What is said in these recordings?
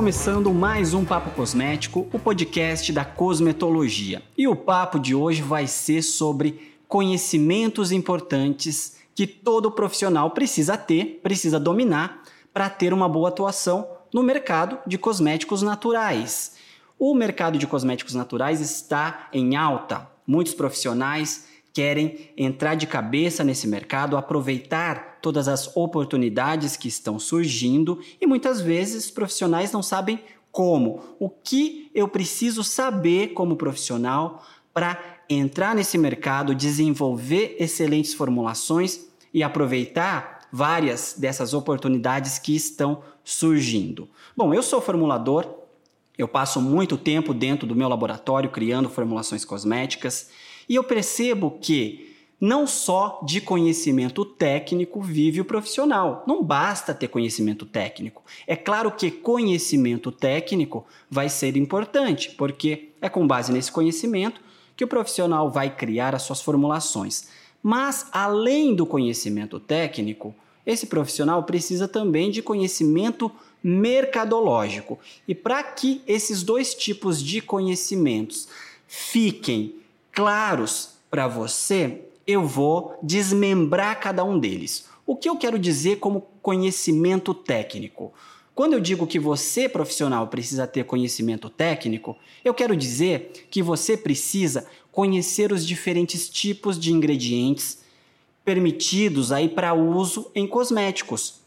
começando mais um Papo Cosmético, o podcast da cosmetologia. E o papo de hoje vai ser sobre conhecimentos importantes que todo profissional precisa ter, precisa dominar para ter uma boa atuação no mercado de cosméticos naturais. O mercado de cosméticos naturais está em alta. Muitos profissionais querem entrar de cabeça nesse mercado, aproveitar todas as oportunidades que estão surgindo e muitas vezes profissionais não sabem como. O que eu preciso saber como profissional para entrar nesse mercado, desenvolver excelentes formulações e aproveitar várias dessas oportunidades que estão surgindo. Bom, eu sou formulador, eu passo muito tempo dentro do meu laboratório criando formulações cosméticas e eu percebo que não só de conhecimento técnico vive o profissional. Não basta ter conhecimento técnico. É claro que conhecimento técnico vai ser importante, porque é com base nesse conhecimento que o profissional vai criar as suas formulações. Mas, além do conhecimento técnico, esse profissional precisa também de conhecimento mercadológico. E para que esses dois tipos de conhecimentos fiquem claros para você, eu vou desmembrar cada um deles. O que eu quero dizer como conhecimento técnico? Quando eu digo que você, profissional, precisa ter conhecimento técnico, eu quero dizer que você precisa conhecer os diferentes tipos de ingredientes permitidos aí para uso em cosméticos.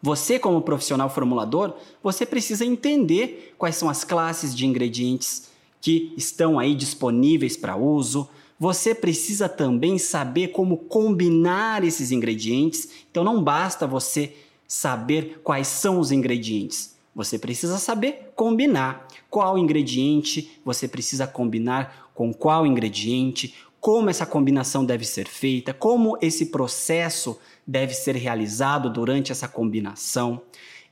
Você, como profissional formulador, você precisa entender quais são as classes de ingredientes que estão aí disponíveis para uso. Você precisa também saber como combinar esses ingredientes. Então não basta você saber quais são os ingredientes. Você precisa saber combinar qual ingrediente você precisa combinar com qual ingrediente, como essa combinação deve ser feita, como esse processo deve ser realizado durante essa combinação.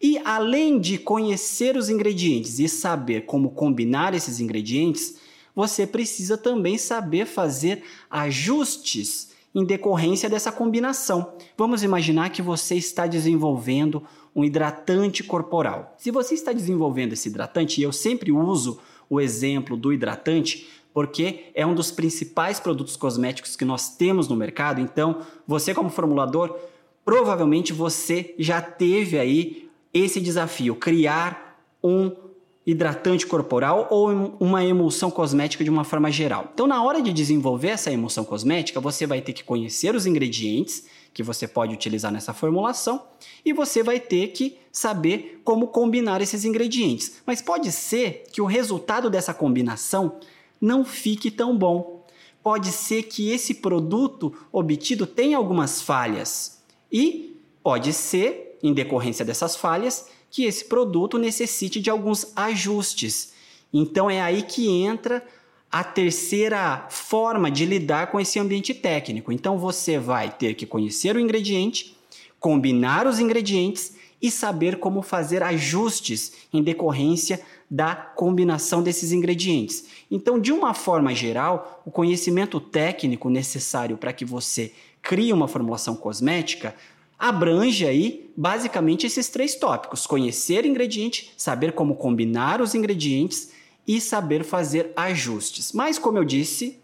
E além de conhecer os ingredientes e saber como combinar esses ingredientes, você precisa também saber fazer ajustes em decorrência dessa combinação. Vamos imaginar que você está desenvolvendo um hidratante corporal. Se você está desenvolvendo esse hidratante, e eu sempre uso o exemplo do hidratante, porque é um dos principais produtos cosméticos que nós temos no mercado, então você como formulador, provavelmente você já teve aí esse desafio, criar um hidratante corporal ou uma emulsão cosmética de uma forma geral. Então, na hora de desenvolver essa emulsão cosmética, você vai ter que conhecer os ingredientes que você pode utilizar nessa formulação e você vai ter que saber como combinar esses ingredientes. Mas pode ser que o resultado dessa combinação não fique tão bom. Pode ser que esse produto obtido tenha algumas falhas e pode ser em decorrência dessas falhas, que esse produto necessite de alguns ajustes. Então é aí que entra a terceira forma de lidar com esse ambiente técnico. Então você vai ter que conhecer o ingrediente, combinar os ingredientes e saber como fazer ajustes em decorrência da combinação desses ingredientes. Então, de uma forma geral, o conhecimento técnico necessário para que você crie uma formulação cosmética abrange aí basicamente esses três tópicos: conhecer ingrediente, saber como combinar os ingredientes e saber fazer ajustes. Mas, como eu disse,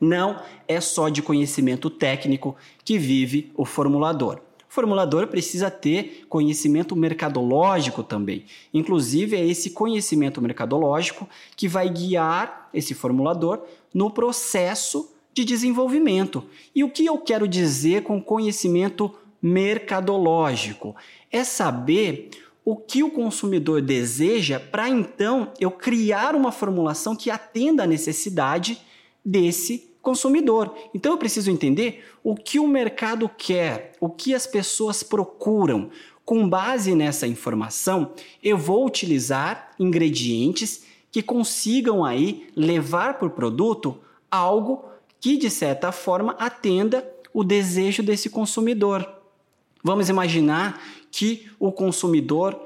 não é só de conhecimento técnico que vive o formulador. O formulador precisa ter conhecimento mercadológico também. Inclusive, é esse conhecimento mercadológico que vai guiar esse formulador no processo de desenvolvimento. E o que eu quero dizer com conhecimento mercadológico. É saber o que o consumidor deseja para então eu criar uma formulação que atenda à necessidade desse consumidor. Então eu preciso entender o que o mercado quer, o que as pessoas procuram. Com base nessa informação, eu vou utilizar ingredientes que consigam aí levar para o produto algo que de certa forma atenda o desejo desse consumidor. Vamos imaginar que o consumidor,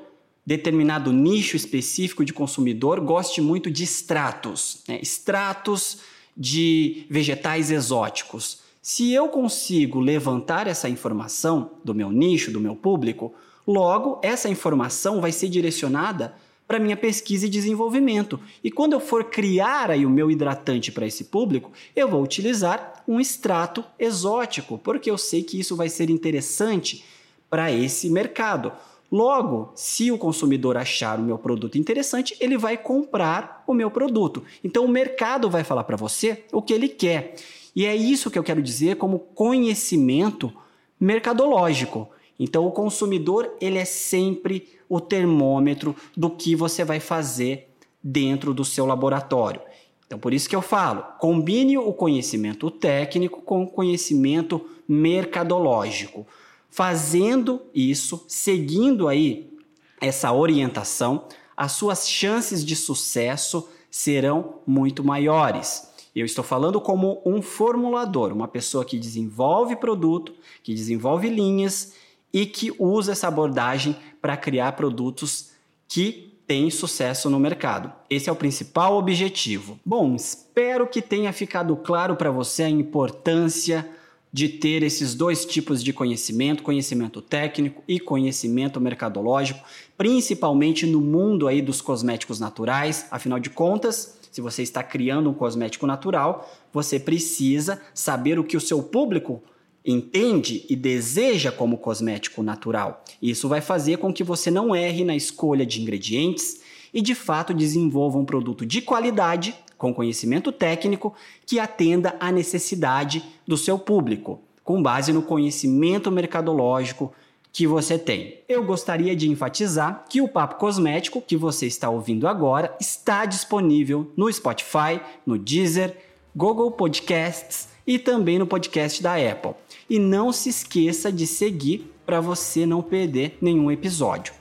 determinado nicho específico de consumidor, goste muito de extratos, né? extratos de vegetais exóticos. Se eu consigo levantar essa informação do meu nicho, do meu público, logo essa informação vai ser direcionada para minha pesquisa e desenvolvimento. E quando eu for criar aí o meu hidratante para esse público, eu vou utilizar um extrato exótico, porque eu sei que isso vai ser interessante para esse mercado. Logo, se o consumidor achar o meu produto interessante, ele vai comprar o meu produto. Então o mercado vai falar para você o que ele quer. E é isso que eu quero dizer como conhecimento mercadológico. Então o consumidor, ele é sempre o termômetro do que você vai fazer dentro do seu laboratório. Então por isso que eu falo, combine o conhecimento técnico com o conhecimento mercadológico. Fazendo isso, seguindo aí essa orientação, as suas chances de sucesso serão muito maiores. Eu estou falando como um formulador, uma pessoa que desenvolve produto, que desenvolve linhas e que usa essa abordagem para criar produtos que têm sucesso no mercado. Esse é o principal objetivo. Bom, espero que tenha ficado claro para você a importância de ter esses dois tipos de conhecimento, conhecimento técnico e conhecimento mercadológico, principalmente no mundo aí dos cosméticos naturais. Afinal de contas, se você está criando um cosmético natural, você precisa saber o que o seu público entende e deseja como cosmético natural. Isso vai fazer com que você não erre na escolha de ingredientes e de fato desenvolva um produto de qualidade com conhecimento técnico que atenda à necessidade do seu público, com base no conhecimento mercadológico que você tem. Eu gostaria de enfatizar que o Papo Cosmético que você está ouvindo agora está disponível no Spotify, no Deezer, Google Podcasts e também no podcast da Apple. E não se esqueça de seguir para você não perder nenhum episódio.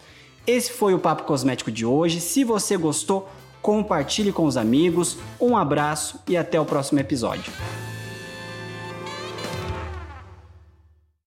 Esse foi o Papo Cosmético de hoje. Se você gostou, compartilhe com os amigos. Um abraço e até o próximo episódio.